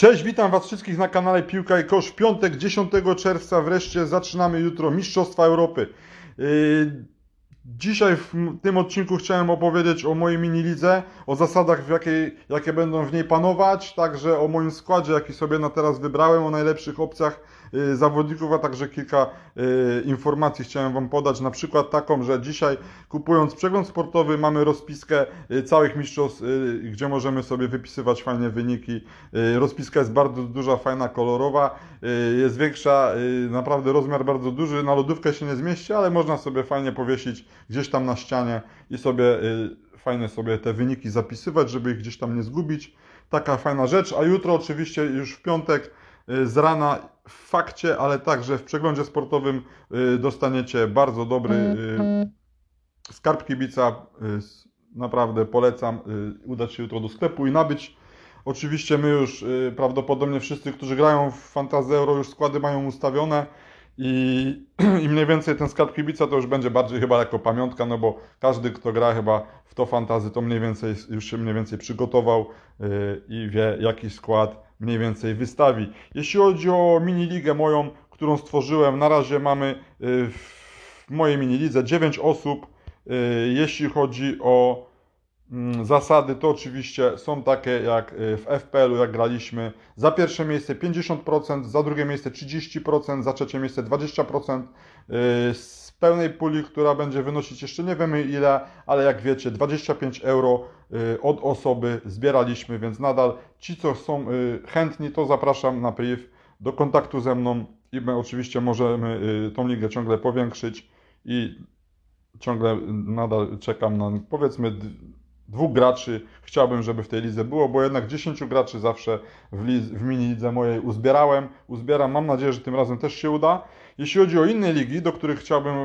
Cześć, witam Was wszystkich na kanale Piłka i Kosz. Piątek 10 czerwca wreszcie zaczynamy jutro Mistrzostwa Europy. Yy, Dzisiaj w tym odcinku chciałem opowiedzieć o mojej mini lidze, o zasadach, jakiej, jakie będą w niej panować, także o moim składzie, jaki sobie na teraz wybrałem, o najlepszych opcjach zawodników, a także kilka y, informacji chciałem Wam podać. Na przykład taką, że dzisiaj kupując przegląd sportowy mamy rozpiskę y, całych mistrzostw, y, gdzie możemy sobie wypisywać fajnie wyniki. Y, Rozpiska jest bardzo duża, fajna, kolorowa, y, jest większa, y, naprawdę rozmiar bardzo duży, na lodówkę się nie zmieści, ale można sobie fajnie powiesić gdzieś tam na ścianie i sobie y, fajnie sobie te wyniki zapisywać, żeby ich gdzieś tam nie zgubić. Taka fajna rzecz, a jutro oczywiście już w piątek y, z rana w fakcie, ale także w przeglądzie sportowym y, dostaniecie bardzo dobry y, skarb kibica. Y, Naprawdę polecam y, udać się jutro do sklepu i nabyć. Oczywiście my już y, prawdopodobnie wszyscy, którzy grają w Fantasy Euro już składy mają ustawione i, i mniej więcej ten skarb kibica to już będzie bardziej chyba jako pamiątka, no bo każdy kto gra chyba w to fantazy to mniej więcej już się mniej więcej przygotował y, i wie jaki skład mniej więcej wystawi. Jeśli chodzi o mini ligę moją, którą stworzyłem, na razie mamy y, w mojej mini lidze 9 osób. Y, Jeśli chodzi o zasady, to oczywiście są takie jak y, w FPL-u, jak graliśmy. Za pierwsze miejsce 50%, za drugie miejsce 30%, za trzecie miejsce 20%. y, Z pełnej puli, która będzie wynosić jeszcze nie wiemy ile, ale jak wiecie, 25 euro y, od osoby zbieraliśmy, więc nadal ci, co są chętni, to zapraszam na priv do kontaktu ze mną i my oczywiście możemy tą ligę ciągle powiększyć i ciągle nadal czekam na powiedzmy dwóch graczy. Chciałbym, żeby w tej lidze było, bo jednak 10 graczy zawsze w, liz, w mini lidze mojej uzbierałem. Uzbieram, mam nadzieję, że tym razem też się uda. Jeśli chodzi o inne ligi, do których chciałbym,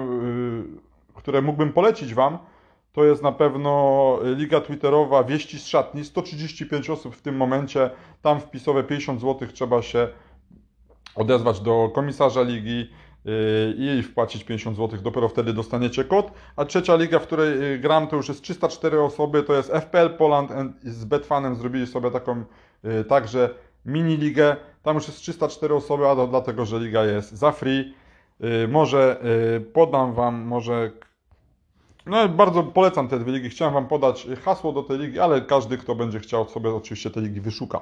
yy, które mógłbym polecić Wam, to jest na pewno Liga Twitterowa Wieści z Szatni. 135 osób w tym momencie. Tam wpisowe 50 zł trzeba się odezwać do komisarza ligi i wpłacić 50 zł. Dopiero wtedy dostaniecie kod. A trzecia liga, w której yy, gram, to już jest 304 osoby. To jest FPL Poland and z Betfanem zrobili sobie taką yy, także mini ligę. Tam już jest 304 osoby, a to dlatego, że liga jest za free. Może podam Wam, może no, bardzo polecam te dwie ligi. Chciałem Wam podać hasło do tej ligi, ale każdy, kto będzie chciał, sobie oczywiście te ligi wyszuka.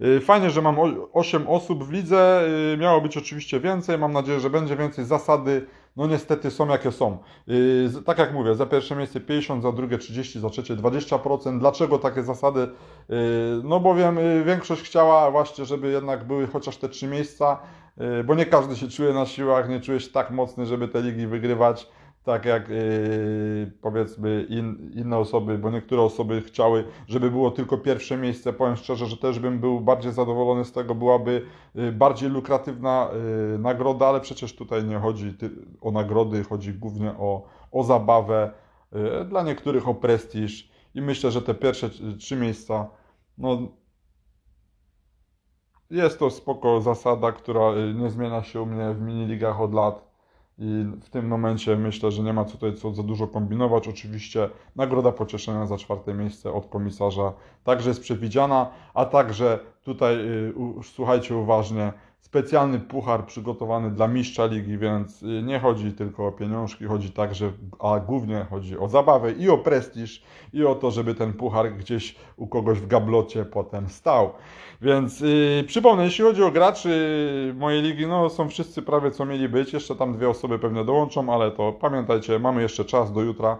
Yy, Fajnie, że mam 8 osób w lidze. Yy, Miało być oczywiście więcej. Mam nadzieję, że będzie więcej. Zasady, no niestety, są jakie są. Z- Tak jak mówię, za pierwsze miejsce 50, za drugie 30, za trzecie 20%. Dlaczego takie zasady? No bowiem większość chciała właśnie, żeby jednak były chociaż te trzy miejsca, bo nie każdy się czuje na siłach, nie czuje się tak mocny, żeby te ligi wygrywać tak jak yy, powiedzmy in, inne osoby, bo niektóre osoby chciały, żeby było tylko pierwsze miejsce. Powiem szczerze, że też bym był bardziej zadowolony z tego, byłaby yy, bardziej lukratywna yy, nagroda, ale przecież tutaj nie chodzi ty, o nagrody, chodzi głównie o, o zabawę, yy, dla niektórych o prestiż i myślę, że te pierwsze tr- trzy miejsca, no jest to spoko zasada, która yy, nie zmienia się u mnie w miniligach od lat. I w tym momencie myślę, że nie ma tutaj co za dużo kombinować. Oczywiście nagroda pocieszenia za czwarte miejsce od komisarza także jest przewidziana, a także tutaj y, słuchajcie uważnie, specjalny puchar przygotowany dla mistrza ligi, więc y, nie chodzi tylko o pieniążki, chodzi także, a głównie chodzi o zabawę i o prestiż i o to, żeby ten puchar gdzieś u kogoś w gablocie potem stał. Więc yy, przypomnę, jeśli chodzi o graczy mojej ligi, no są wszyscy prawie co mieli być. Jeszcze tam dwie osoby pewnie dołączą, ale to pamiętajcie, mamy jeszcze czas do jutra.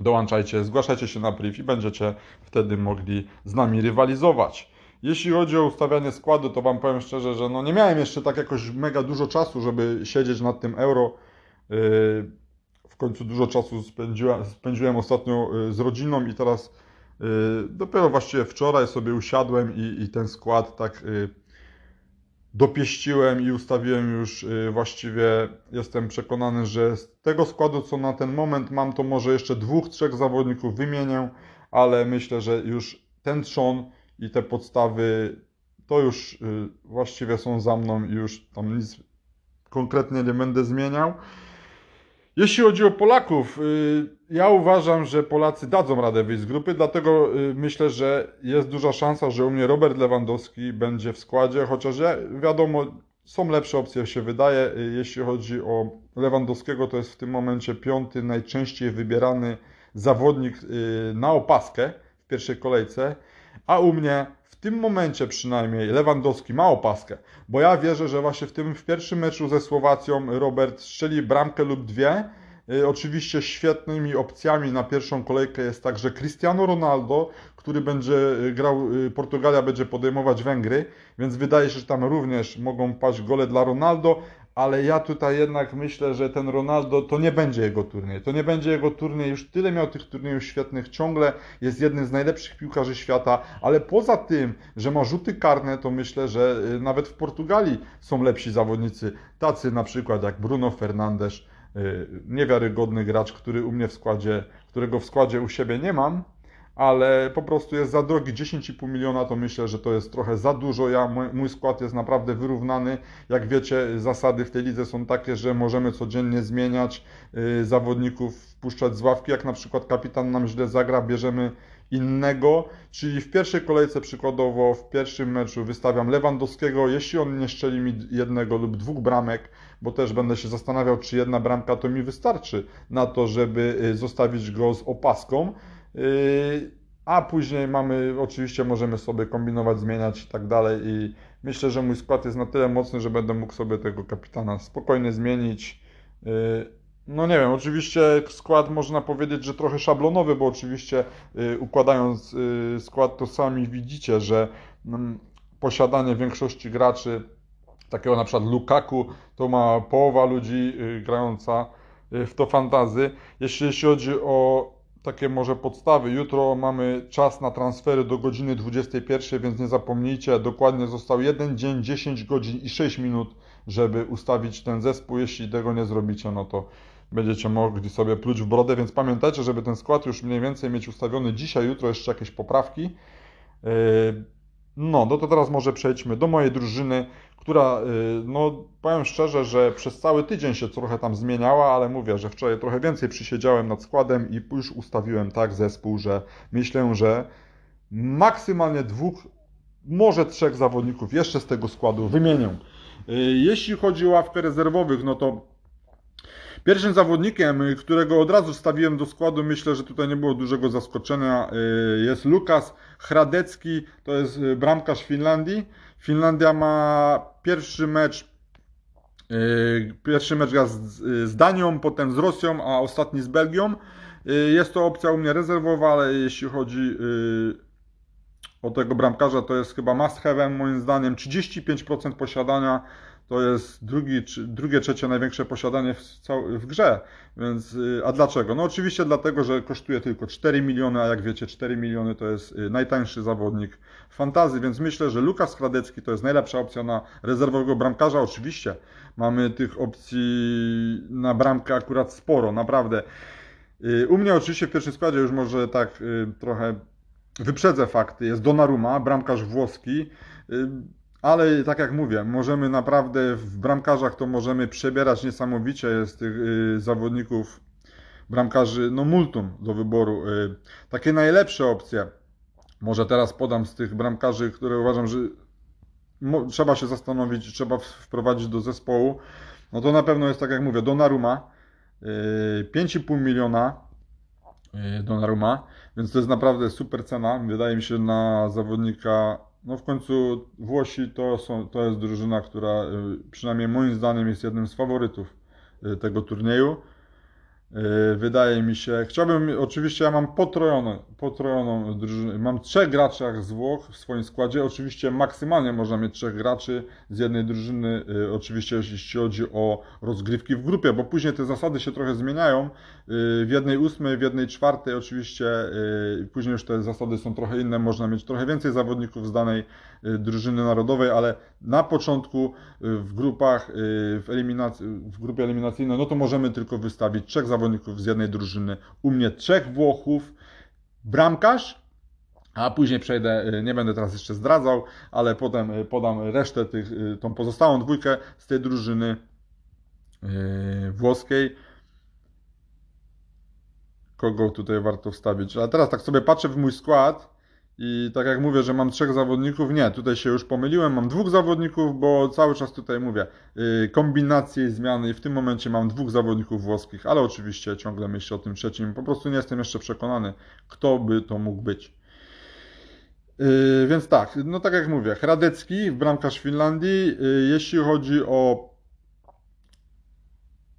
Dołączajcie, zgłaszajcie się na priv i będziecie wtedy mogli z nami rywalizować. Jeśli chodzi o ustawianie składu, to Wam powiem szczerze, że no nie miałem jeszcze tak jakoś mega dużo czasu, żeby siedzieć nad tym euro. Yy, w końcu dużo czasu spędziłem, spędziłem ostatnio yy, z rodziną i teraz yy, dopiero właściwie wczoraj sobie usiadłem i, i ten skład tak dopieściłem i ustawiłem już właściwie. Jestem przekonany, że z tego składu, co na ten moment mam, to może jeszcze dwóch, trzech zawodników wymienię, ale myślę, że już ten trzon i te podstawy to już yy, właściwie są za mną i już tam nic konkretnie nie będę zmieniał. Jeśli chodzi o Polaków, y, ja uważam, że Polacy dadzą radę wyjść z grupy, dlatego y, myślę, że jest duża szansa, że u mnie Robert Lewandowski będzie w składzie, chociaż ja, wiadomo, są lepsze opcje, się wydaje. Y, jeśli chodzi o Lewandowskiego, to jest w tym momencie piąty najczęściej wybierany zawodnik na opaskę w pierwszej kolejce, a u mnie w tym momencie przynajmniej Lewandowski ma opaskę, bo ja wierzę, że właśnie w tym w pierwszym meczu ze Słowacją Robert strzeli bramkę lub dwie. Y, oczywiście świetnymi opcjami na pierwszą kolejkę jest także Cristiano Ronaldo, który będzie y, grał, y, Portugalia będzie podejmować Węgry, więc wydaje się, że tam również mogą paść gole dla Ronaldo, ale ja tutaj jednak myślę, że ten Ronaldo to nie będzie jego turniej. To nie będzie jego turniej, już tyle miał tych turniejów świetnych, ciągle jest jednym z najlepszych piłkarzy świata, ale poza tym, że ma rzuty karne, to myślę, że y, nawet w Portugalii są lepsi zawodnicy, tacy na przykład jak Bruno Fernandes, y, niewiarygodny gracz, który u mnie w składzie, którego w składzie u siebie nie mam, ale po prostu jest za drogi. 10,5 miliona to myślę, że to jest trochę za dużo. Ja, mój skład jest naprawdę wyrównany. Jak wiecie, zasady w tej lidze są takie, że możemy codziennie zmieniać yy, zawodników, wpuszczać z ławki. Jak na przykład kapitan nam źle zagra, bierzemy innego, czyli w pierwszej kolejce przykładowo w pierwszym meczu wystawiam Lewandowskiego, jeśli on nie szczeli mi jednego lub dwóch bramek, bo też będę się zastanawiał, czy jedna bramka to mi wystarczy na to, żeby y, zostawić go z opaską, a później mamy, oczywiście możemy sobie kombinować, zmieniać i tak dalej. I myślę, że mój skład jest na tyle mocny, że będę mógł sobie tego kapitana spokojnie zmienić. Yy, no nie wiem, oczywiście skład można powiedzieć, że trochę szablonowy, bo oczywiście yy, układając skład to sami widzicie, że mm, posiadanie większości graczy, takiego na przykład Lukaku, to ma połowa ludzi grająca w to fantazy. Jeśli, jeśli chodzi o takie może podstawy. Jutro mamy czas na transfery do godziny 21, więc nie zapomnijcie, dokładnie został jeden dzień, 10 godzin i 6 minut, żeby ustawić ten zespół. Jeśli tego nie zrobicie, no to będziecie mogli sobie pluć w brodę, więc pamiętajcie, żeby ten skład już mniej więcej mieć ustawiony dzisiaj, jutro jeszcze jakieś poprawki. Yy, no, no to teraz może przejdźmy do mojej drużyny która, y, no powiem szczerze, że przez cały tydzień się trochę tam zmieniała, ale mówię, że wczoraj trochę więcej przysiedziałem nad składem i już ustawiłem tak zespół, że myślę, że maksymalnie dwóch, może trzech zawodników jeszcze z tego składu wymienię. Y, jeśli chodzi o ławkę rezerwowych, no to Pierwszym zawodnikiem, którego od razu stawiłem do składu, myślę, że tutaj nie było dużego zaskoczenia, y, jest Lukas Hradecki, to jest bramkarz Finlandii. Finlandia ma pierwszy mecz Pierwszy mecz z, Danią, potem z Rosją, a ostatni z Belgią. Jest to opcja u mnie rezerwowa, ale jeśli chodzi o tego bramkarza, to jest chyba must moim zdaniem. 35% posiadania to jest drugi, drugie, trzecie największe posiadanie w, w, grze. Więc, y, a dlaczego? No oczywiście dlatego, że kosztuje tylko 4 miliony, a jak wiecie 4 miliony to jest y, najtańszy zawodnik fantazy, więc myślę, że Lukas Hradecki to jest najlepsza opcja na rezerwowego bramkarza. Oczywiście mamy tych opcji na bramkę akurat sporo, naprawdę. Y, u mnie oczywiście w pierwszym składzie już może tak trochę wyprzedzę fakty. Jest Donnarumma, bramkarz włoski ale tak jak mówię, możemy naprawdę w bramkarzach to możemy przebierać niesamowicie. Jest tych y, zawodników, bramkarzy, no multum do wyboru. Y, takie najlepsze opcje, może teraz podam z tych bramkarzy, które uważam, że mo, trzeba się zastanowić, trzeba wprowadzić do zespołu. No to na pewno jest tak jak mówię, Donnarumma, y, 5,5 miliona y, Donnarumma, więc to jest naprawdę super cena, wydaje mi się, na zawodnika no w końcu Włosi to, są, to jest drużyna, która y, przynajmniej moim zdaniem jest jednym z faworytów y, tego turnieju. Y, wydaje mi się, chciałbym, oczywiście ja mam potrojoną, potrojoną drużynę, mam trzech graczy z Włoch w swoim składzie, oczywiście maksymalnie można mieć trzech graczy z jednej drużyny, y, oczywiście jeśli chodzi o rozgrywki w grupie, bo później te zasady się trochę zmieniają, y, w jednej ósmej, w jednej czwartej oczywiście, później już te zasady są trochę inne, można mieć trochę więcej zawodników z danej drużyny narodowej, ale na początku w grupach, w, eliminacji, w grupie eliminacyjnej, no to możemy tylko wystawić trzech zawodników, zawodników z jednej drużyny. U mnie trzech Włochów, bramkarz, a później przejdę, y, nie będę teraz jeszcze zdradzał, ale potem y, podam resztę tych, y, tą pozostałą dwójkę z tej drużyny włoskiej. kogo tutaj warto wstawić. A teraz tak sobie patrzę w mój skład i tak jak mówię, że mam trzech zawodników, nie, tutaj się już pomyliłem, mam dwóch zawodników, bo cały czas tutaj mówię yy, kombinacje i zmiany i w tym momencie mam dwóch zawodników włoskich, ale oczywiście ciągle myślę o tym trzecim, po prostu nie jestem jeszcze przekonany, kto by to mógł być. Yy, więc tak, no tak jak mówię, Hradecki, bramkarz Finlandii, yy, jeśli chodzi o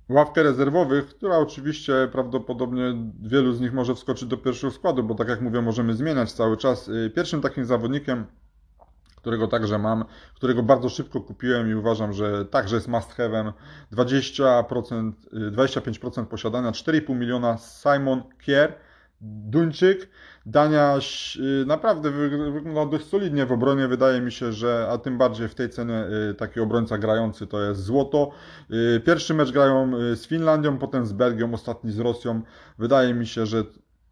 ławkę rezerwowych, która oczywiście prawdopodobnie wielu z nich może wskoczyć do pierwszego składu, bo tak jak mówię, możemy zmieniać cały czas. Y, pierwszym takim zawodnikiem, którego także mam, którego bardzo szybko kupiłem i uważam, że także jest must have'em, 20%, 25% posiadania, 4,5 miliona Simon Kier, Duńczyk, Dania y, naprawdę wygląda dość solidnie w obronie. Wydaje mi się, że a tym bardziej w tej cenie y, taki obrońca grający to jest złoto. Y, pierwszy mecz grają z Finlandią, potem z Belgią, ostatni z Rosją. Wydaje mi się, że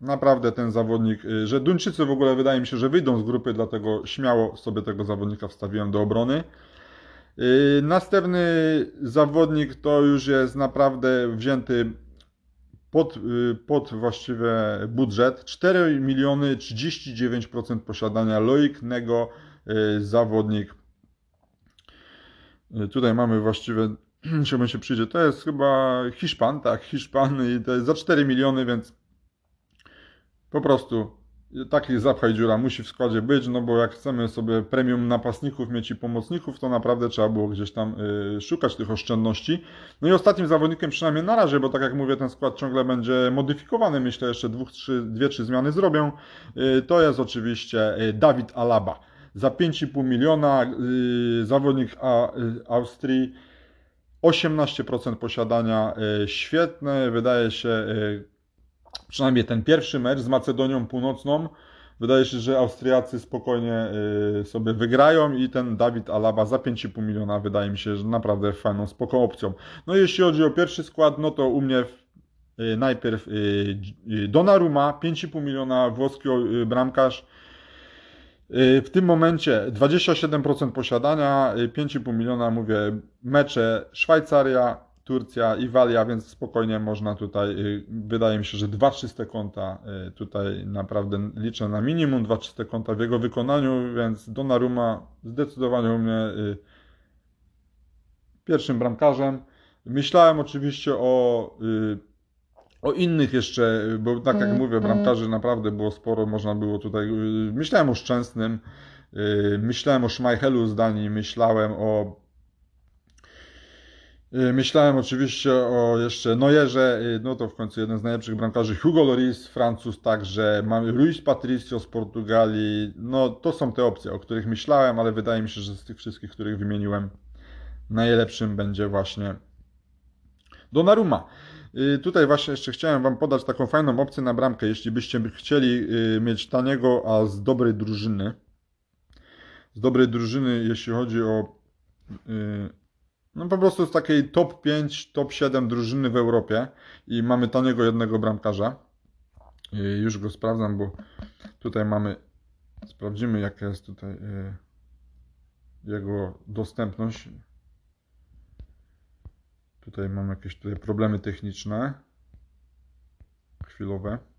naprawdę ten zawodnik, że Duńczycy w ogóle wydaje mi się, że wyjdą z grupy, dlatego śmiało sobie tego zawodnika wstawiłem do obrony. Następny zawodnik to już jest naprawdę wzięty pod, y, pod właściwie budżet. 4 miliony 39% posiadania Loic Nego, y, zawodnik. Y, tutaj mamy właściwie, czemu się przyjdzie, to jest chyba Hiszpan, tak, Hiszpan i to jest za 4 miliony, więc po prostu taki zapchaj dziura musi w składzie być, no bo jak chcemy sobie premium napastników mieć i pomocników, to naprawdę trzeba było gdzieś tam y, szukać tych oszczędności. No i ostatnim zawodnikiem przynajmniej na razie, bo tak jak mówię, ten skład ciągle będzie modyfikowany, myślę jeszcze dwóch, trzy, dwie, trzy zmiany zrobią, y, to jest oczywiście y, Dawid Alaba. Za 5,5 miliona zawodnik Austrii, 18% posiadania, świetne, wydaje się przynajmniej ten pierwszy mecz z Macedonią Północną, wydaje się, że Austriacy spokojnie y, sobie wygrają i ten Dawid Alaba za 5,5 miliona wydaje mi się, że naprawdę fajną, spoko opcją. No jeśli chodzi o pierwszy skład, no to u mnie y, najpierw y, Donnarumma, 5,5 miliona, włoski bramkarz, w tym momencie 27% posiadania, 5,5 miliona, mówię, mecze Szwajcaria, Turcja i Walia, więc spokojnie można tutaj, y, wydaje mi się, że dwa czyste konta y, tutaj naprawdę liczę na minimum, dwa czyste konta w jego wykonaniu, więc Donnarumma zdecydowanie u mnie y, pierwszym bramkarzem. Myślałem oczywiście o, o innych jeszcze, bo tak jak mówię, bramkarzy naprawdę było sporo, można było tutaj, myślałem o Szczęsnym, myślałem o Schmeichelu z Danii, myślałem o myślałem oczywiście o jeszcze Neuerze, y, no to w końcu jeden z najlepszych bramkarzy, Hugo Lloris, Francuz także, mamy Luis Patricio z Portugalii, no to są te opcje, o których myślałem, ale wydaje mi się, że z tych wszystkich, których wymieniłem, najlepszym będzie właśnie Donnarumma. Y, tutaj właśnie jeszcze chciałem Wam podać taką fajną opcję na bramkę, jeśli byście chcieli mieć taniego, a z dobrej drużyny. Z dobrej drużyny, jeśli chodzi o no po prostu z takiej top 5, top 7 drużyny w Europie i mamy taniego jednego bramkarza. I już go sprawdzam, bo tutaj mamy, sprawdzimy jaka jest tutaj y, jego dostępność. Tutaj mam jakieś tutaj problemy techniczne chwilowe.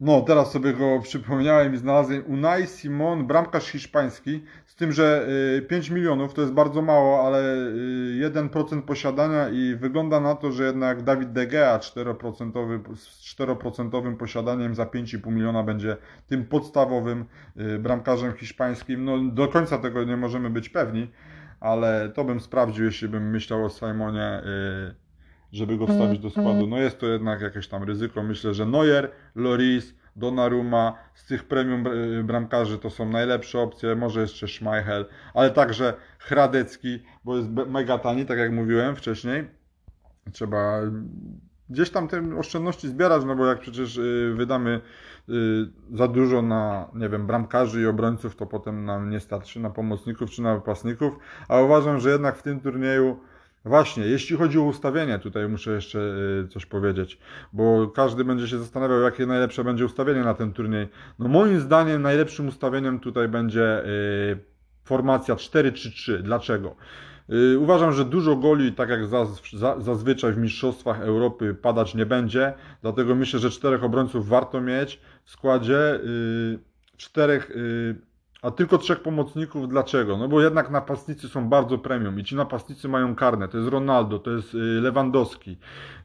No, teraz sobie go przypomniałem i znalazłem. Unai Simon, bramkarz hiszpański, z tym, że 5 y, milionów to jest bardzo mało, ale 1% y, posiadania i wygląda na to, że jednak Dawid De Gea 4%, z 4% posiadaniem za 5,5 miliona będzie tym podstawowym y, bramkarzem hiszpańskim. No, do końca tego nie możemy być pewni, ale to bym sprawdził, jeśli bym myślał o Simonie żeby go wstawić do składu. Mhm. No jest to jednak jakieś tam ryzyko. Myślę, że Neuer, Loris, Donnarumma z tych premium bramkarzy to są najlepsze opcje, może jeszcze Schmeichel, ale także Hradecki, bo jest mega tani, tak jak mówiłem wcześniej. Trzeba gdzieś tam te oszczędności zbierać, no bo jak przecież y, wydamy y, za dużo na, nie wiem, bramkarzy i obrońców, to potem nam nie starczy na pomocników czy na wypasników, a uważam, że jednak w tym turnieju Właśnie, jeśli chodzi o ustawienie, tutaj muszę jeszcze y, coś powiedzieć, bo każdy będzie się zastanawiał, jakie najlepsze będzie ustawienie na ten turniej. No moim zdaniem najlepszym ustawieniem tutaj będzie y, formacja 4-3-3. Dlaczego? Yy, uważam, że dużo goli, tak jak zaz, za, zazwyczaj w Mistrzostwach Europy, padać nie będzie. Dlatego myślę, że czterech obrońców warto mieć w składzie. Czterech, a tylko trzech pomocników. Dlaczego? No bo jednak napastnicy są bardzo premium i ci napastnicy mają karne. To jest Ronaldo, to jest yy, Lewandowski,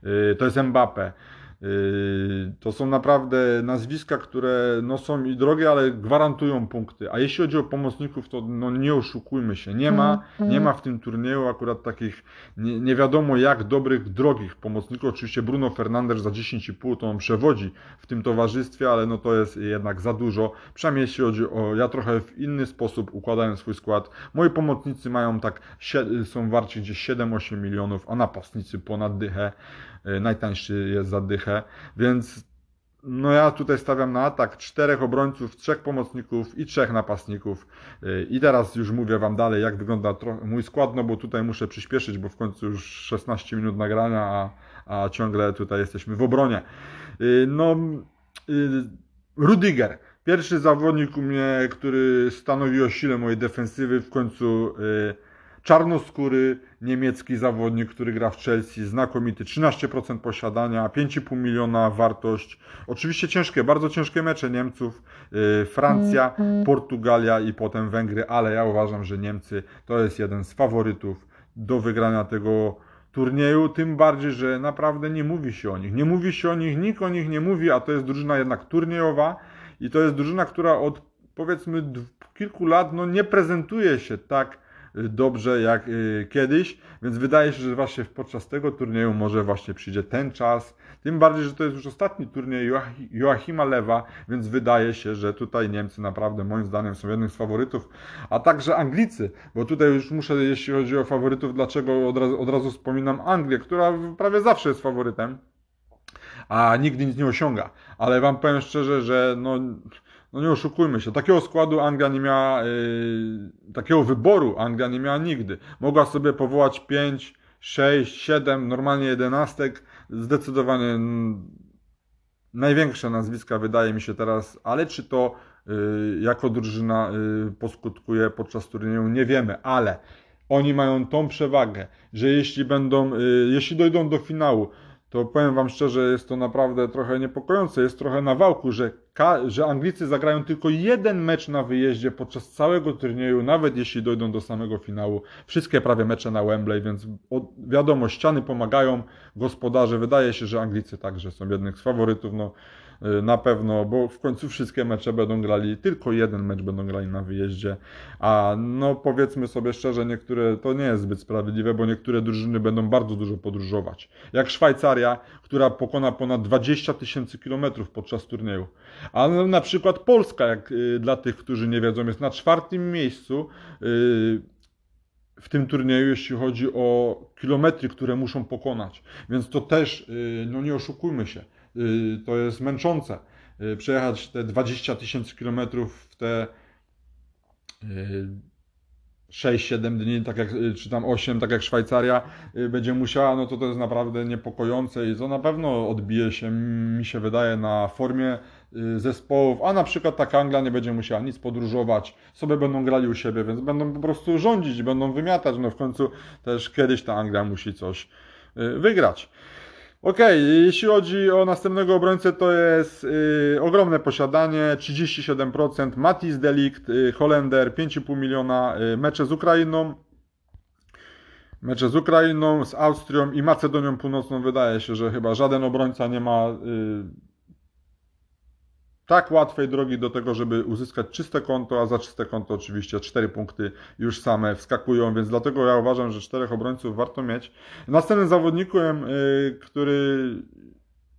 yy, to jest Mbappe. Yy, to są naprawdę nazwiska, które no, są i drogie, ale gwarantują punkty. A jeśli chodzi o pomocników, to no, nie oszukujmy się. Nie ma, Mhm. nie ma w tym turnieju akurat takich nie, nie wiadomo jak dobrych, drogich pomocników. Oczywiście Bruno Fernandes za 10,5 to on przewodzi w tym towarzystwie, ale no to jest jednak za dużo. Przynajmniej jeśli chodzi o... Ja trochę w inny sposób układałem swój skład. Moi pomocnicy mają tak, są warci gdzieś 7-8 milionów, a napastnicy ponad dychę. Y, Najtańszy jest za dychę, więc no ja tutaj stawiam na atak czterech obrońców, trzech pomocników i trzech napastników. Y, I teraz już mówię Wam dalej, jak wygląda mój skład, no bo tutaj muszę przyspieszyć, bo w końcu już 16 minut nagrania, a, a ciągle tutaj jesteśmy w obronie. Y, No, Rudiger. Pierwszy zawodnik u mnie, który stanowi o sile mojej defensywy, w końcu czarnoskóry niemiecki zawodnik, który gra w Chelsea, znakomity, 13% posiadania, 5,5 miliona wartość. Oczywiście ciężkie, bardzo ciężkie mecze Niemców, y, Francja, Portugalia i potem Węgry, ale ja uważam, że Niemcy to jest jeden z faworytów do wygrania tego turnieju, tym bardziej, że naprawdę nie mówi się o nich. Nie mówi się o nich, nikt o nich nie mówi, a to jest drużyna jednak turniejowa i to jest drużyna, która od powiedzmy kilku lat no, nie prezentuje się tak dobrze jak y, kiedyś, więc wydaje się, że właśnie podczas tego turnieju może właśnie przyjdzie ten czas. Tym bardziej, że to jest już ostatni turniej Joach- Joachima Lewa, więc wydaje się, że tutaj Niemcy naprawdę moim zdaniem są jednym z faworytów, a także Anglicy, bo tutaj już muszę, jeśli chodzi o faworytów, dlaczego od razu, od razu wspominam Anglię, która prawie zawsze jest faworytem a nigdy nic nie osiąga. Ale wam powiem szczerze, że no, no nie oszukujmy się, takiego składu Anglia nie miała, yy, takiego wyboru Anglia nie miała nigdy. Mogła sobie powołać 5, 6, 7, normalnie jedenastek, zdecydowanie największe nazwiska wydaje mi się teraz, ale czy to yy, jako drużyna yy, poskutkuje podczas turnieju, nie wiemy, ale oni mają tą przewagę, że jeśli będą, jeśli dojdą do finału, to powiem Wam szczerze, jest to naprawdę trochę niepokojące, jest trochę na wałku, że, że Anglicy zagrają tylko jeden mecz na wyjeździe podczas całego turnieju, nawet jeśli dojdą do samego finału. Wszystkie prawie mecze na Wembley, więc wiadomo, ściany pomagają, gospodarze, wydaje się, że Anglicy także są jednych z faworytów, no na pewno, bo w końcu wszystkie mecze będą grali, tylko jeden mecz będą grali na wyjeździe, a no powiedzmy sobie szczerze, niektóre, to nie jest zbyt sprawiedliwe, bo niektóre drużyny będą bardzo dużo podróżować. Jak Szwajcaria, która pokona ponad 20 tysięcy kilometrów podczas turnieju. A no, na przykład Polska, jak y, dla tych, którzy nie wiedzą, jest na czwartym miejscu y, w tym turnieju, jeśli chodzi o kilometry, które muszą pokonać. Więc to też, y, no nie oszukujmy się, y, to jest męczące. Y, Przejechać te 20 tysięcy kilometrów w te y, 6-7 dni, tak jak, y, czy tam 8, tak jak Szwajcaria y, będzie musiała, no to to jest naprawdę niepokojące i to na pewno odbije się, mi się wydaje, na formie y, zespołów, a na przykład taka Anglia nie będzie musiała nic podróżować, sobie będą grali u siebie, więc będą po prostu rządzić, będą wymiatać, no w końcu też kiedyś ta Anglia musi coś y, wygrać. Okej, jeśli chodzi o następnego obrońcę, to jest y, ogromne posiadanie, 37%, Matis Delikt, Holender, 5,5 miliona, y, mecze z Ukrainą, mecze z Ukrainą, z Austrią i Macedonią Północną, wydaje się, że chyba żaden obrońca nie ma y, tak łatwej drogi do tego, żeby uzyskać czyste konto, a za czyste konto oczywiście 4 punkty już same wskakują, więc dlatego ja uważam, że czterech obrońców warto mieć. Następnym zawodnikiem, y, który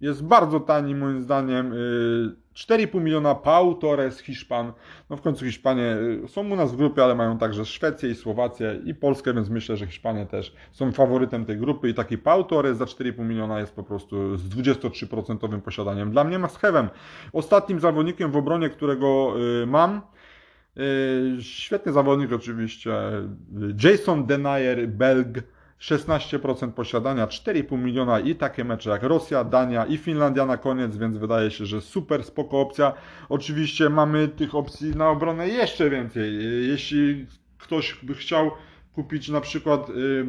jest bardzo tani moim zdaniem, y, 4,5 miliona Pau Torres, Hiszpan. No w końcu Hiszpanie y, są u nas w grupie, ale mają także Szwecję i Słowację i Polskę, więc myślę, że Hiszpanie też są faworytem tej grupy i taki Pau Torres za 4,5 miliona jest po prostu z 23% posiadaniem. Dla mnie maschewem. Ostatnim zawodnikiem w obronie, którego y, mam, y, świetny zawodnik oczywiście, Jason Denayer, Belg, 16% posiadania, 4,5 miliona i takie mecze jak Rosja, Dania i Finlandia na koniec, więc wydaje się, że super spoko opcja. Oczywiście mamy tych opcji na obronę jeszcze więcej. Jeśli ktoś by chciał kupić na przykład y,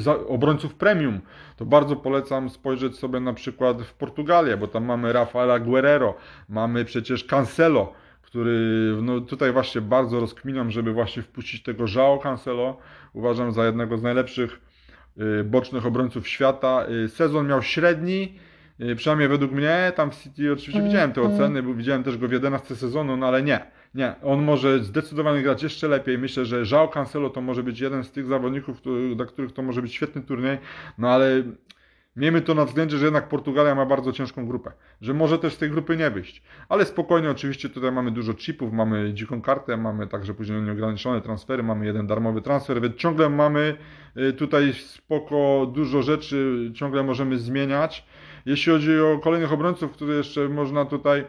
za- obrońców premium, to bardzo polecam spojrzeć sobie na przykład w Portugalię, bo tam mamy Rafaela Guerrero, mamy przecież Cancelo, który no tutaj właśnie bardzo rozkminiam, żeby właśnie wpuścić tego João Cancelo. Uważam za jednego z najlepszych y, bocznych obrońców świata. Y, Sezon miał średni, y, przynajmniej według mnie. Tam w City oczywiście widziałem te oceny, bo widziałem też go w 11 sezonu, no ale nie. Nie, on może zdecydowanie grać jeszcze lepiej. Myślę, że João Cancelo to może być jeden z tych zawodników, który, dla których to może być świetny turniej, no ale miejmy to na względzie, że jednak Portugalia ma bardzo ciężką grupę, że może też z tej grupy nie wyjść. Ale spokojnie, oczywiście tutaj mamy dużo chipów, mamy dziką kartę, mamy także później nieograniczone transfery, mamy jeden darmowy transfer, więc ciągle mamy y, tutaj spoko dużo rzeczy, ciągle możemy zmieniać. Jeśli chodzi o kolejnych obrońców, które jeszcze można tutaj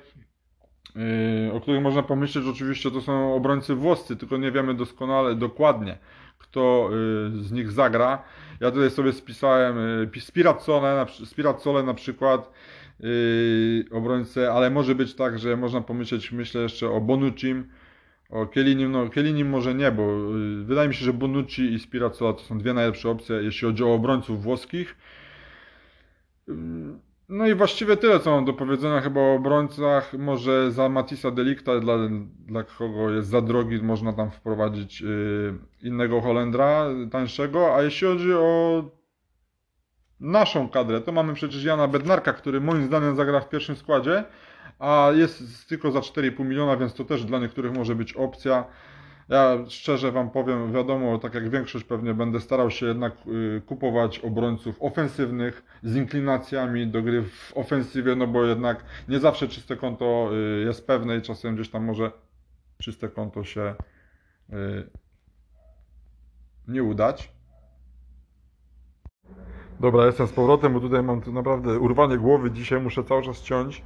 Yy, o których można pomyśleć, oczywiście to są obrońcy włoscy, tylko nie wiemy doskonale, dokładnie, kto yy, z nich zagra. Ja tutaj sobie spisałem Spirazzole, na, przy- Spirazzole na przykład, yy, obrońcę, ale może być tak, że można pomyśleć, myślę jeszcze o Bonucim, o Kielinim, no Kielinim może nie, bo wydaje mi się, że Bonucci i Spirazzola to są dwie najlepsze opcje, jeśli chodzi o obrońców włoskich. No i właściwie tyle, co mam do powiedzenia chyba o obrońcach. Może za Matisa Delikta, dla, dla kogo jest za drogi, można tam wprowadzić y, innego Holendra, tańszego. A jeśli chodzi o naszą kadrę, to mamy przecież Jana Bednarka, który moim zdaniem zagra w pierwszym składzie, a jest tylko za 4,5 miliona, więc to też dla niektórych może być opcja. Ja szczerze Wam powiem, wiadomo, tak jak większość pewnie będę starał się jednak y, kupować obrońców ofensywnych z inklinacjami do gry w ofensywie, no bo jednak nie zawsze czyste konto y, jest pewne i czasem gdzieś tam może czyste konto się y, nie udać. Dobra, jestem z powrotem, bo tutaj mam naprawdę urwanie głowy. Dzisiaj muszę cały czas ciąć.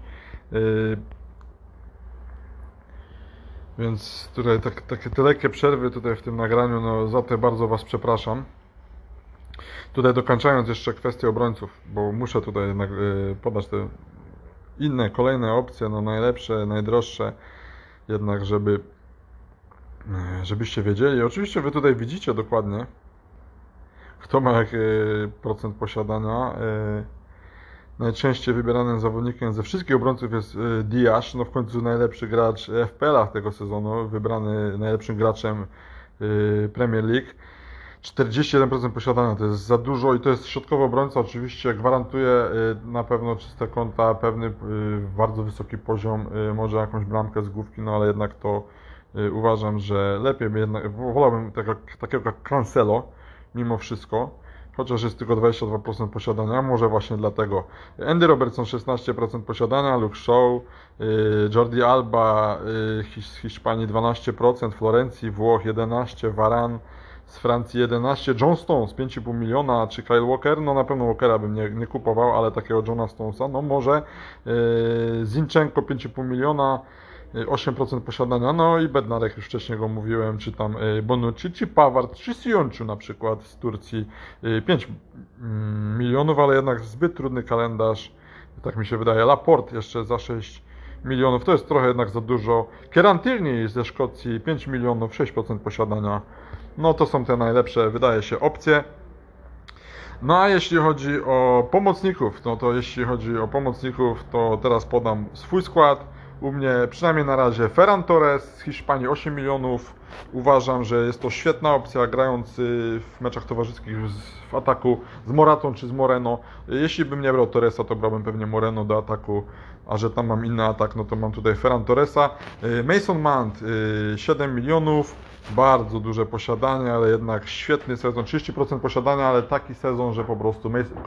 Więc tutaj tak, takie te lekkie przerwy tutaj w tym nagraniu, no za te bardzo Was przepraszam. Tutaj dokończając jeszcze kwestię obrońców, bo muszę tutaj jednak yy, podać te inne, kolejne opcje, no najlepsze, najdroższe, jednak żeby yy, żebyście wiedzieli. Oczywiście Wy tutaj widzicie dokładnie, kto ma jaki procent posiadania. Najczęściej wybieranym zawodnikiem ze wszystkich obrońców jest y, Diasz, no w końcu najlepszy gracz FPL-ach tego sezonu, wybrany najlepszym graczem y, Premier League. 41% posiadania to jest za dużo i to jest środkowy obrońca, oczywiście gwarantuje y, na pewno czyste konta, pewny bardzo wysoki poziom, może jakąś bramkę z główki, no ale jednak to uważam, że lepiej jednak, wolałbym tego, takiego jak Cancelo mimo wszystko chociaż jest tylko 22% posiadania, może właśnie dlatego. Andy Robertson 16% posiadania, Luke Shaw, y, Jordi Alba y, z Hiszpanii 12%, Florencji, Włoch 11%, Varan z Francji 11%, John Stones 5,5 miliona, czy Kyle Walker, no na pewno Walkera bym nie, nie kupował, ale takiego Johna Stonesa, no może y, Zinchenko 5,5 miliona, 8% posiadania, no i Bednarek, już wcześniej go mówiłem, czy tam y, Bonucci, czy Pawart, czy Sionciu na przykład z Turcji, y, 5 mm, milionów, ale jednak zbyt trudny kalendarz, tak mi się wydaje. Laport jeszcze za 6 milionów, to jest trochę jednak za dużo. Kieran Tierney ze Szkocji 5 milionów, 6% posiadania. No to są te najlepsze, wydaje się, opcje. No a jeśli chodzi o pomocników, no to jeśli chodzi o pomocników, to teraz podam swój skład. U mnie przynajmniej na razie Ferran Torres z Hiszpanii 8 milionów. Uważam, że jest to świetna opcja grając y, w meczach towarzyskich w ataku z Moratą czy z Moreno. Jeśli bym nie brał Torresa, to brałbym pewnie Moreno do ataku, a że tam mam inny atak, no to mam tutaj Ferran Torresa. Y, Mason Mount y, 7 milionów, bardzo duże posiadanie, ale jednak świetny sezon, 30% posiadania, ale taki sezon, że po prostu Mason,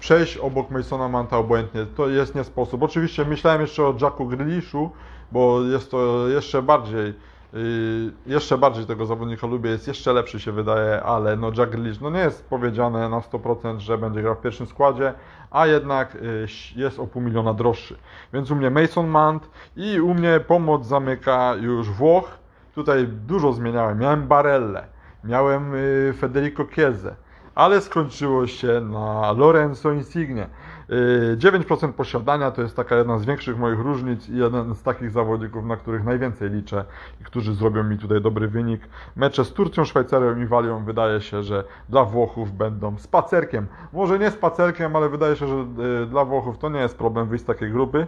przejść obok Masona Manta obojętnie, to jest nie sposób. Oczywiście myślałem jeszcze o Jacku Grealishu, bo jest to jeszcze bardziej yy, jeszcze bardziej tego zawodnika lubię, jest jeszcze lepszy się wydaje, ale no Jack Grealish, no nie jest powiedziane na 100%, że będzie grał w pierwszym składzie, a jednak yy, jest o pół miliona droższy. Więc u mnie Mason Mount i u mnie pomoc zamyka już Włoch. Tutaj dużo zmieniałem. Miałem Barellę, miałem y, Federico Chiese, ale skończyło się na Lorenzo Insigne. Yy, 9% posiadania to jest taka jedna z większych moich różnic i jeden z takich zawodników, na których najwięcej liczę i którzy zrobią mi tutaj dobry wynik. Mecze z Turcją, Szwajcarią i Walią wydaje się, że dla Włochów będą spacerkiem. Może nie spacerkiem, ale wydaje się, że yy, dla Włochów to nie jest problem wyjść z takiej grupy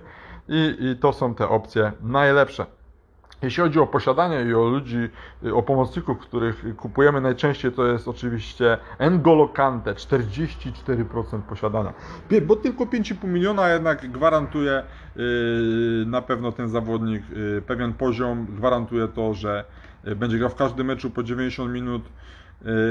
i, i to są te opcje najlepsze. Jeśli chodzi o posiadanie i o ludzi, o pomocników, których kupujemy najczęściej, to jest oczywiście N'Golo Kante, 44% posiadania. Bo tylko 5,5 miliona jednak gwarantuje yy, na pewno ten zawodnik yy, pewien poziom, gwarantuje to, że będzie grał w każdym meczu po 90 minut.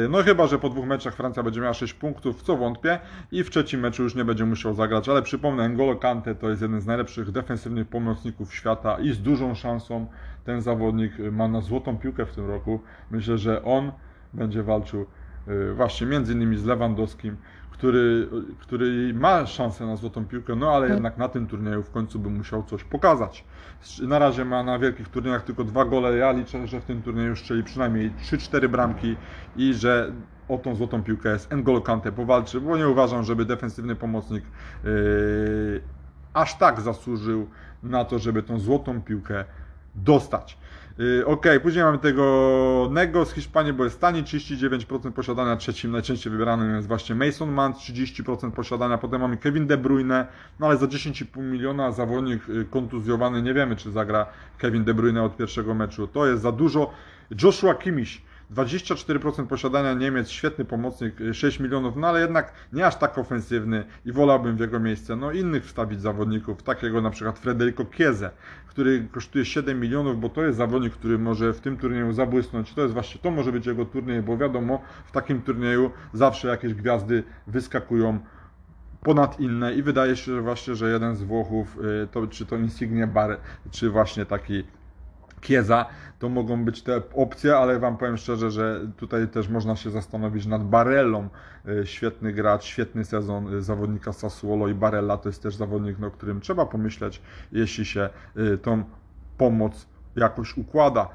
No chyba, że po dwóch meczach Francja będzie miała 6 punktów, co wątpię, i w trzecim meczu już nie będzie musiał zagrać, ale przypomnę, N'Golo Kante to jest jeden z najlepszych defensywnych pomocników świata i z dużą szansą ten zawodnik ma na złotą piłkę w tym roku. Myślę, że on będzie walczył y, właśnie między innymi z Lewandowskim, który, który ma szansę na złotą piłkę, no ale tak. jednak na tym turnieju w końcu by musiał coś pokazać. Na razie ma na wielkich turniejach tylko dwa gole. Ja liczę, że w tym turnieju strzeli przynajmniej 3-4 bramki i że o tą złotą piłkę jest N'Golo Kante powalczy, bo nie uważam, żeby defensywny pomocnik yy, aż tak zasłużył na to, żeby tą złotą piłkę dostać. Y, ok, później mamy tego Nego z Hiszpanii, bo jest tani, 39% posiadania, trzecim najczęściej wybieranym jest właśnie Mason Mount, 30% posiadania, potem mamy Kevin De Bruyne, no ale za 10,5 miliona zawodnik y, kontuzjowany, nie wiemy czy zagra Kevin De Bruyne od pierwszego meczu, to jest za dużo. Joshua Kimmich, 24% posiadania Niemiec, świetny pomocnik, 6 milionów, no ale jednak nie aż tak ofensywny i wolałbym w jego miejsce no, innych wstawić zawodników, takiego na przykład Federico Chieze, który kosztuje 7 milionów, bo to jest zawodnik, który może w tym turnieju zabłysnąć. To jest właśnie, to może być jego turniej, bo wiadomo, w takim turnieju zawsze jakieś gwiazdy wyskakują ponad inne i wydaje się właśnie, że jeden z Włochów, y, to, czy to Insigne Bar, czy właśnie taki Kieza, to mogą być te opcje, ale Wam powiem szczerze, że tutaj też można się zastanowić nad Barellą. E, świetny gracz, świetny sezon e, zawodnika Sassuolo i Barella to jest też zawodnik, no, o którym trzeba pomyśleć, jeśli się e, tą pomoc jakoś układa.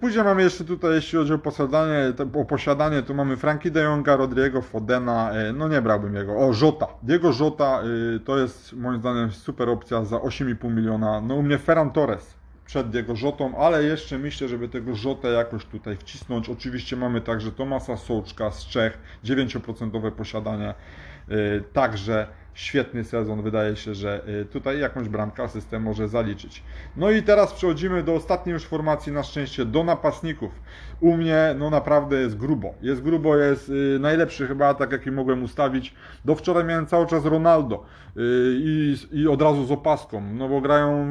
Później mamy jeszcze tutaj, jeśli chodzi o posiadanie, o posiadanie to mamy Frankie de Jonga, Rodriego Fodena, no nie brałbym jego. O, Żota. Diego Żota to jest moim zdaniem super opcja za 8,5 miliona. No u mnie Ferran Torres przed jego Rzotą, ale jeszcze myślę, żeby tego Rzotę jakoś tutaj wcisnąć. Oczywiście mamy także Tomasa Sołczka z Czech, 9% posiadanie, y, także świetny sezon. Wydaje się, że y, tutaj jakąś bramkę system może zaliczyć. No i teraz przechodzimy do ostatniej już formacji, na szczęście do napastników. U mnie no naprawdę jest grubo. Jest grubo, jest y, najlepszy chyba atak, jaki mogłem ustawić. Do wczoraj miałem cały czas Ronaldo y, i, i od razu z opaską, no bo grają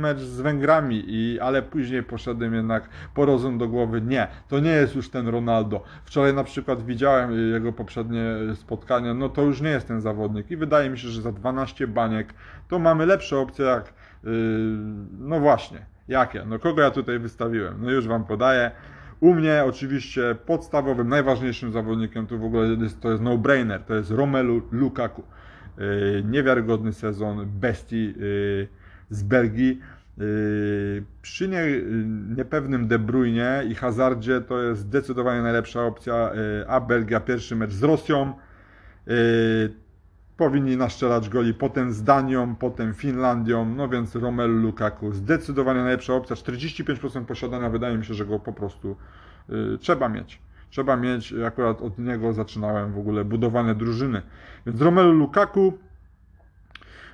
mecz z Węgrami, i, ale później poszedłem jednak po rozum do głowy. Nie, to nie jest już ten Ronaldo. Wczoraj na przykład widziałem jego poprzednie spotkanie, no to już nie jest ten zawodnik i wydaje mi się, że za 12 baniek to mamy lepsze opcje jak, yy, no właśnie, jakie? No kogo ja tutaj wystawiłem? No już Wam podaję. U mnie oczywiście podstawowym, najważniejszym zawodnikiem to w ogóle jest, to jest no-brainer, to jest Romelu Lukaku. Yy, niewiarygodny sezon bestii yy, z Belgii. Yy, przy nie, niepewnym De Bruyne i Hazardzie to jest zdecydowanie najlepsza opcja, yy, a Belgia pierwszy mecz z Rosją. Powinni naszczelać goli potem z Danią, potem Finlandią, no więc Romelu Lukaku zdecydowanie najlepsza opcja, 45% posiadania, wydaje mi się, że go po prostu y, trzeba mieć. Trzeba mieć, akurat od niego zaczynałem w ogóle budowane drużyny. Więc Romelu Lukaku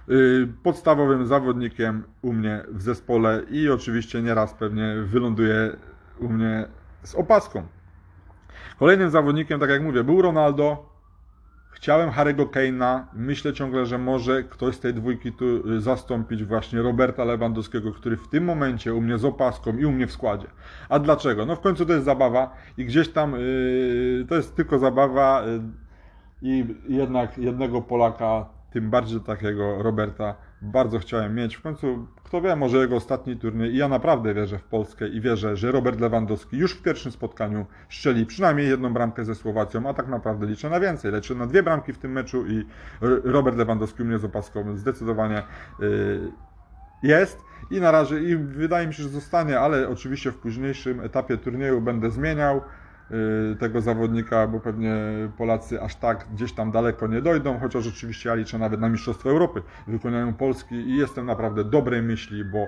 y, podstawowym zawodnikiem u mnie w zespole i oczywiście nieraz pewnie wyląduje u mnie z opaską. Kolejnym zawodnikiem, tak jak mówię, był Ronaldo, Chciałem Harry'ego Kane'a, myślę ciągle, że może ktoś z tej dwójki tu y, zastąpić właśnie Roberta Lewandowskiego, który w tym momencie u mnie z opaską i u mnie w składzie. A dlaczego? No w końcu to jest zabawa i gdzieś tam yy, to jest tylko zabawa yy, i jednak jednego Polaka, tym bardziej takiego Roberta bardzo chciałem mieć. W końcu, kto wie, może jego ostatni turniej. I ja naprawdę wierzę w Polskę i wierzę, że Robert Lewandowski już w pierwszym spotkaniu strzeli przynajmniej jedną bramkę ze Słowacją, a tak naprawdę liczę na więcej. Liczę na dwie bramki w tym meczu i Robert Lewandowski u mnie z opaską zdecydowanie y, jest i na razie i wydaje mi się, że zostanie, ale oczywiście w późniejszym etapie turnieju będę zmieniał. Y, tego zawodnika, bo pewnie Polacy aż tak gdzieś tam daleko nie dojdą, chociaż oczywiście ja liczę nawet na Mistrzostwo Europy, wykonają Polski i jestem naprawdę dobrej myśli, bo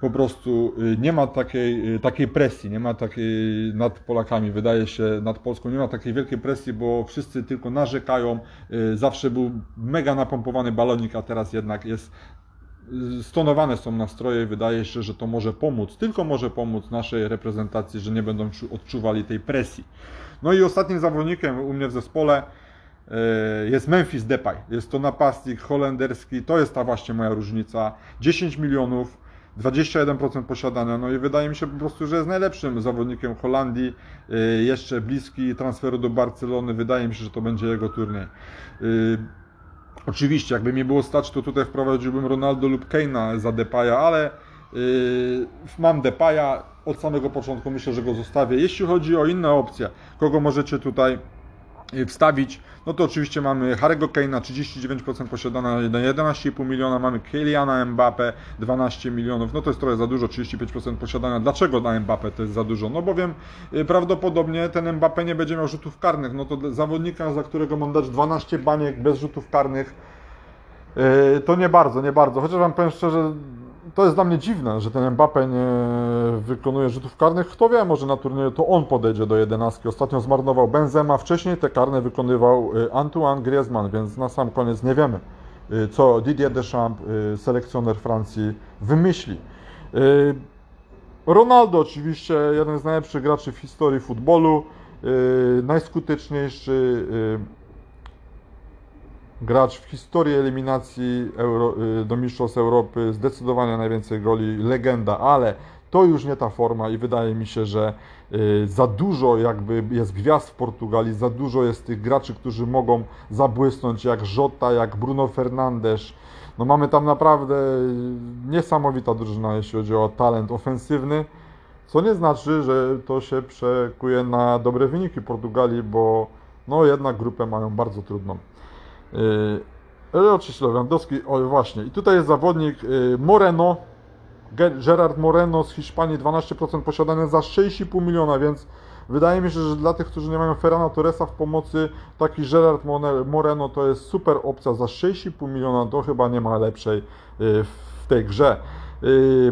po prostu y, nie ma takiej, y, takiej presji, nie ma takiej nad Polakami, wydaje się, nad Polską, nie ma takiej wielkiej presji, bo wszyscy tylko narzekają. Zawsze był mega napompowany balonik, a teraz jednak jest stonowane są nastroje wydaje się, że to może pomóc, tylko może pomóc naszej reprezentacji, że nie będą odczuwali tej presji. No i ostatnim zawodnikiem u mnie w zespole jest Memphis Depay. Jest to napastnik holenderski, to jest ta właśnie moja różnica. 10 milionów, 21% posiadania, no i wydaje mi się po prostu, że jest najlepszym zawodnikiem Holandii, y, jeszcze bliski transferu do Barcelony, wydaje mi się, że to będzie jego turniej. Oczywiście, jakby mi było stać, to tutaj wprowadziłbym Ronaldo lub Keina za Depaya, ale y, mam Depaya, od samego początku myślę, że go zostawię. Jeśli chodzi o inne opcje, kogo możecie tutaj wstawić, no to oczywiście mamy Harry'ego Kane'a 39% posiadana na 11,5 miliona, mamy Kyliana Mbappe 12 milionów, no to jest trochę za dużo, 35% posiadania. Dlaczego na Mbappe to jest za dużo? No bowiem y, prawdopodobnie ten Mbappe nie będzie miał rzutów karnych, no to zawodnika, za którego mam dać 12 baniek bez rzutów karnych, y, to nie bardzo, nie bardzo. Chociaż Wam powiem szczerze, to jest dla mnie dziwne, że ten Mbappe nie wykonuje rzutów karnych. Kto wie, może na turnieju to on podejdzie do jedenastki. Ostatnio zmarnował Benzema, wcześniej te karne wykonywał y, Antoine Griezmann, więc na sam koniec nie wiemy, y, co Didier Deschamps, y, selekcjoner Francji, wymyśli. Ronaldo oczywiście, jeden z najlepszych graczy w historii futbolu, najskuteczniejszy gracz w historii eliminacji Euro, y, do Mistrzostw Europy, zdecydowanie najwięcej goli, legenda, ale to już nie ta forma i wydaje mi się, że y, za dużo jakby jest gwiazd w Portugalii, za dużo jest tych graczy, którzy mogą zabłysnąć, jak Jota, jak Bruno Fernandes. No mamy tam naprawdę niesamowita drużyna, jeśli chodzi o talent ofensywny, co nie znaczy, że to się przekuje na dobre wyniki Portugalii, bo no jednak grupę mają bardzo trudną. Yy, oczywiście Lewandowski, oj właśnie. I tutaj jest zawodnik yy, Moreno, Gerard Moreno z Hiszpanii, 12% posiadania za 6,5 miliona, więc wydaje mi się, że dla tych, którzy nie mają Ferrana Torresa w pomocy, taki Gerard Moreno to jest super opcja za 6,5 miliona, to chyba nie ma lepszej yy, w tej grze.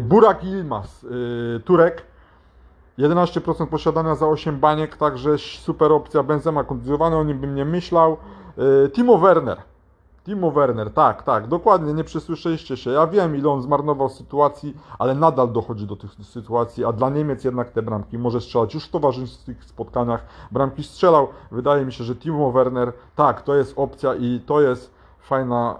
Burak Ilmaz, Turek, 11% posiadania za 8 baniek, także super opcja. Benzema kontuzjowany, o nim bym nie myślał. E, Timo Werner. Timo Werner, tak, tak, dokładnie, nie przysłyszeliście się. Ja wiem, ile on zmarnował sytuacji, ale nadal dochodzi do tych sytuacji, a dla Niemiec jednak te bramki może strzelać. Już w towarzyskich spotkaniach bramki strzelał. Wydaje mi się, że Timo Werner, tak, to jest opcja i to jest fajna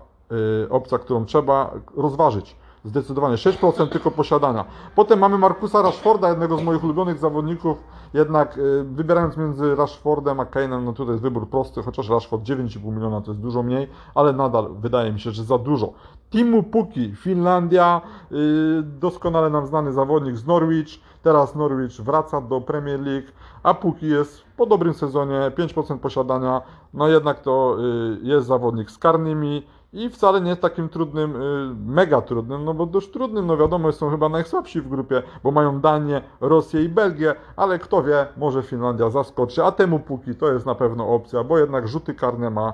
y, opcja, którą trzeba rozważyć. Zdecydowanie 6% tylko posiadania. Potem mamy Markusa Rashforda, jednego z moich ulubionych zawodników. Jednak y, wybierając między Rashfordem a Kane'em, no tutaj jest wybór prosty, chociaż Rashford 9,5 miliona to jest dużo mniej, ale nadal wydaje mi się, że za dużo. Timu Puki, Finlandia, y, doskonale nam znany zawodnik z Norwich. Teraz Norwich wraca do Premier League, a Puki jest po dobrym sezonie, 5% posiadania. No jednak to y, jest zawodnik z karnymi i wcale nie jest takim trudnym, y, mega trudnym, no bo dość trudnym, no wiadomo, są chyba najsłabsi w grupie, bo mają Danię, Rosję i Belgię, ale kto wie, może Finlandia zaskoczy, a temu póki to jest na pewno opcja, bo jednak rzuty karne ma,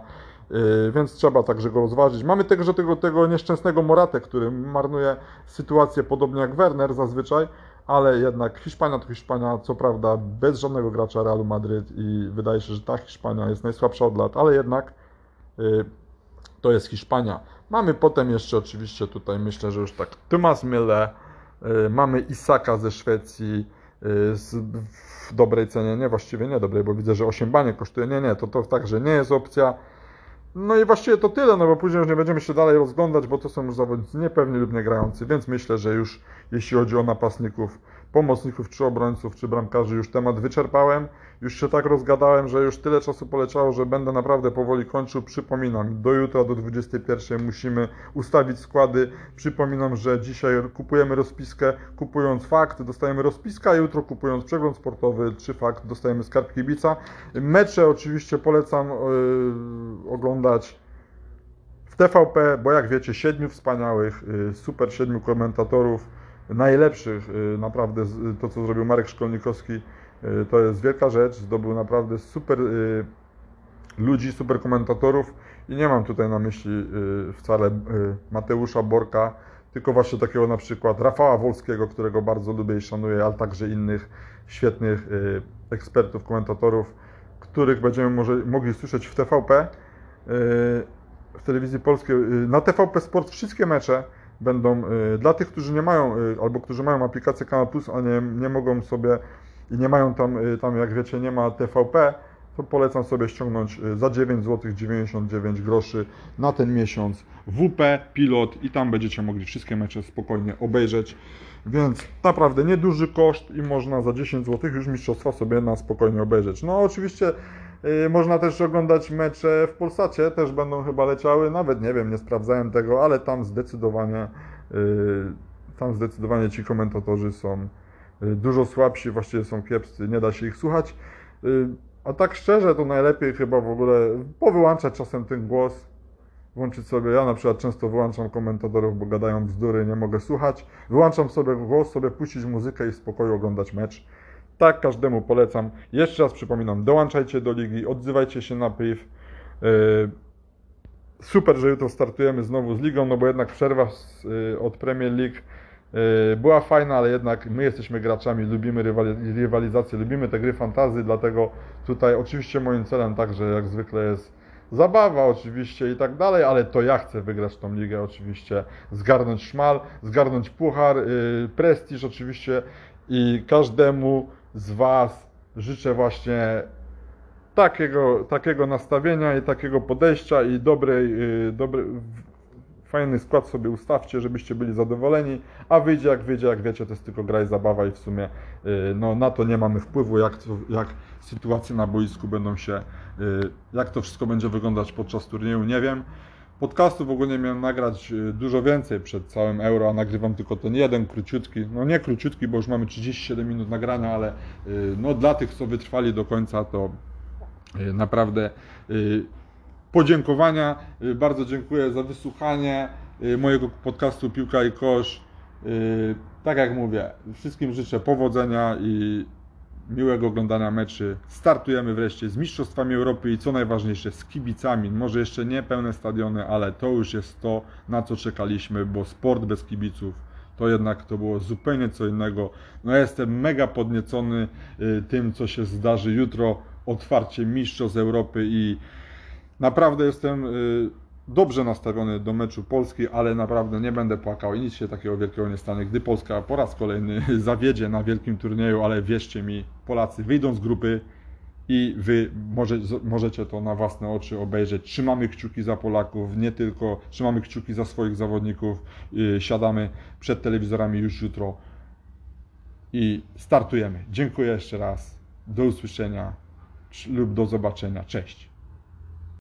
y, więc trzeba także go rozważyć. Mamy także tego, tego nieszczęsnego Moratę, który marnuje sytuację podobnie jak Werner zazwyczaj, ale jednak Hiszpania to Hiszpania, co prawda bez żadnego gracza Realu Madryt i wydaje się, że ta Hiszpania jest najsłabsza od lat, ale jednak y, to jest Hiszpania. Mamy potem jeszcze oczywiście tutaj, myślę, że już tak Tomas Mille, y, mamy Isaka ze Szwecji y, z, w dobrej cenie, nie, właściwie nie dobrej, bo widzę, że 8 baniek kosztuje, nie, nie, to, to także nie jest opcja. No i właściwie to tyle, no bo później już nie będziemy się dalej rozglądać, bo to są już zawodnicy niepewni lub niegrający, więc myślę, że już jeśli chodzi o napastników, pomocników, czy obrońców, czy bramkarzy, już temat wyczerpałem. Już się tak rozgadałem, że już tyle czasu poleciało, że będę naprawdę powoli kończył. Przypominam, do jutra, do 21 musimy ustawić składy. Przypominam, że dzisiaj kupujemy rozpiskę, kupując fakt, dostajemy rozpiskę, a jutro kupując przegląd sportowy czy fakt, dostajemy skarb kibica. Mecze oczywiście polecam yy, oglądać w TVP, bo jak wiecie, siedmiu wspaniałych, yy, super siedmiu komentatorów najlepszych, y, naprawdę to co zrobił Marek Szkolnikowski Y, To jest wielka rzecz, zdobył naprawdę super y, ludzi, super komentatorów i nie mam tutaj na myśli wcale Mateusza Borka, tylko właśnie takiego na przykład Rafała Wolskiego, którego bardzo lubię i szanuję, ale także innych świetnych ekspertów, komentatorów, których będziemy może, mogli słyszeć w TVP, w telewizji polskiej. Na TVP Sport wszystkie mecze będą y, dla tych, którzy nie mają, y, albo którzy mają aplikację Kanal Plus, a nie, nie mogą sobie i nie mają tam, y, tam jak wiecie, nie ma TVP, to polecam sobie ściągnąć za 9 zł 99 groszy na ten miesiąc WP Pilot i tam będziecie mogli wszystkie mecze spokojnie obejrzeć. Więc naprawdę nieduży koszt i można za 10 zł już mistrzostwa sobie na spokojnie obejrzeć. No oczywiście można też oglądać mecze w Polsacie, też będą chyba leciały, nawet nie wiem, nie sprawdzałem tego, ale tam zdecydowanie y, tam zdecydowanie ci komentatorzy są y, dużo słabsi, właściwie są kiepscy, nie da się ich słuchać. Y, A tak szczerze, to najlepiej chyba w ogóle powyłączać czasem ten głos, włączyć sobie, ja na przykład często wyłączam komentatorów, bo gadają bzdury, nie mogę słuchać. Wyłączam sobie głos, sobie puścić muzykę i w spokoju oglądać mecz. Tak każdemu polecam. Jeszcze raz przypominam, dołączajcie do ligi, odzywajcie się na priv. Yy, Super, że jutro startujemy znowu z ligą, no bo jednak przerwa z, y, od Premier League y, była fajna, ale jednak my jesteśmy graczami, lubimy rywali- rywalizację, lubimy te gry fantazy, dlatego tutaj oczywiście moim celem także jak zwykle jest zabawa oczywiście i tak dalej, ale to ja chcę wygrać tą ligę oczywiście, zgarnąć szmal, zgarnąć puchar, prestiż oczywiście i każdemu z Was życzę właśnie takiego, takiego nastawienia i takiego podejścia i dobrej, yy, dobry, fajny skład sobie ustawcie, żebyście byli zadowoleni, a wyjdzie jak wyjdzie, jak wiecie, to jest tylko gra i zabawa i w sumie yy, no, na to nie mamy wpływu, jak, jak sytuacje na boisku będą się, yy, jak to wszystko będzie wyglądać podczas turnieju, nie wiem. Podcastów ogólnie miałem nagrać yy, dużo więcej przed całym euro, a nagrywam tylko ten jeden, króciutki. No nie króciutki, bo już mamy 37 minut nagrania, ale yy, no dla tych, co wytrwali do końca, to Y, Naprawdę y, podziękowania. Y, Bardzo dziękuję za wysłuchanie y, mojego podcastu Piłka i Kosz. Y, Tak jak mówię, wszystkim życzę powodzenia i miłego oglądania meczy. Startujemy wreszcie z Mistrzostwami Europy i co najważniejsze z kibicami. Może jeszcze nie pełne stadiony, ale to już jest to, na co czekaliśmy, bo sport bez kibiców to jednak to było zupełnie co innego. No ja jestem mega podniecony y, tym, co się zdarzy jutro, otwarcie Mistrzostw Europy i naprawdę jestem y, dobrze nastawiony do meczu Polski, ale naprawdę nie będę płakał i nic się takiego wielkiego nie stanie, gdy Polska po raz kolejny zawiedzie na wielkim turnieju, ale wierzcie mi, Polacy wyjdą z grupy i wy może, możecie to na własne oczy obejrzeć. Trzymamy kciuki za Polaków, nie tylko trzymamy kciuki za swoich zawodników. Yy, siadamy przed telewizorami już jutro i startujemy. Dziękuję jeszcze raz. Do usłyszenia lub do zobaczenia. Cześć.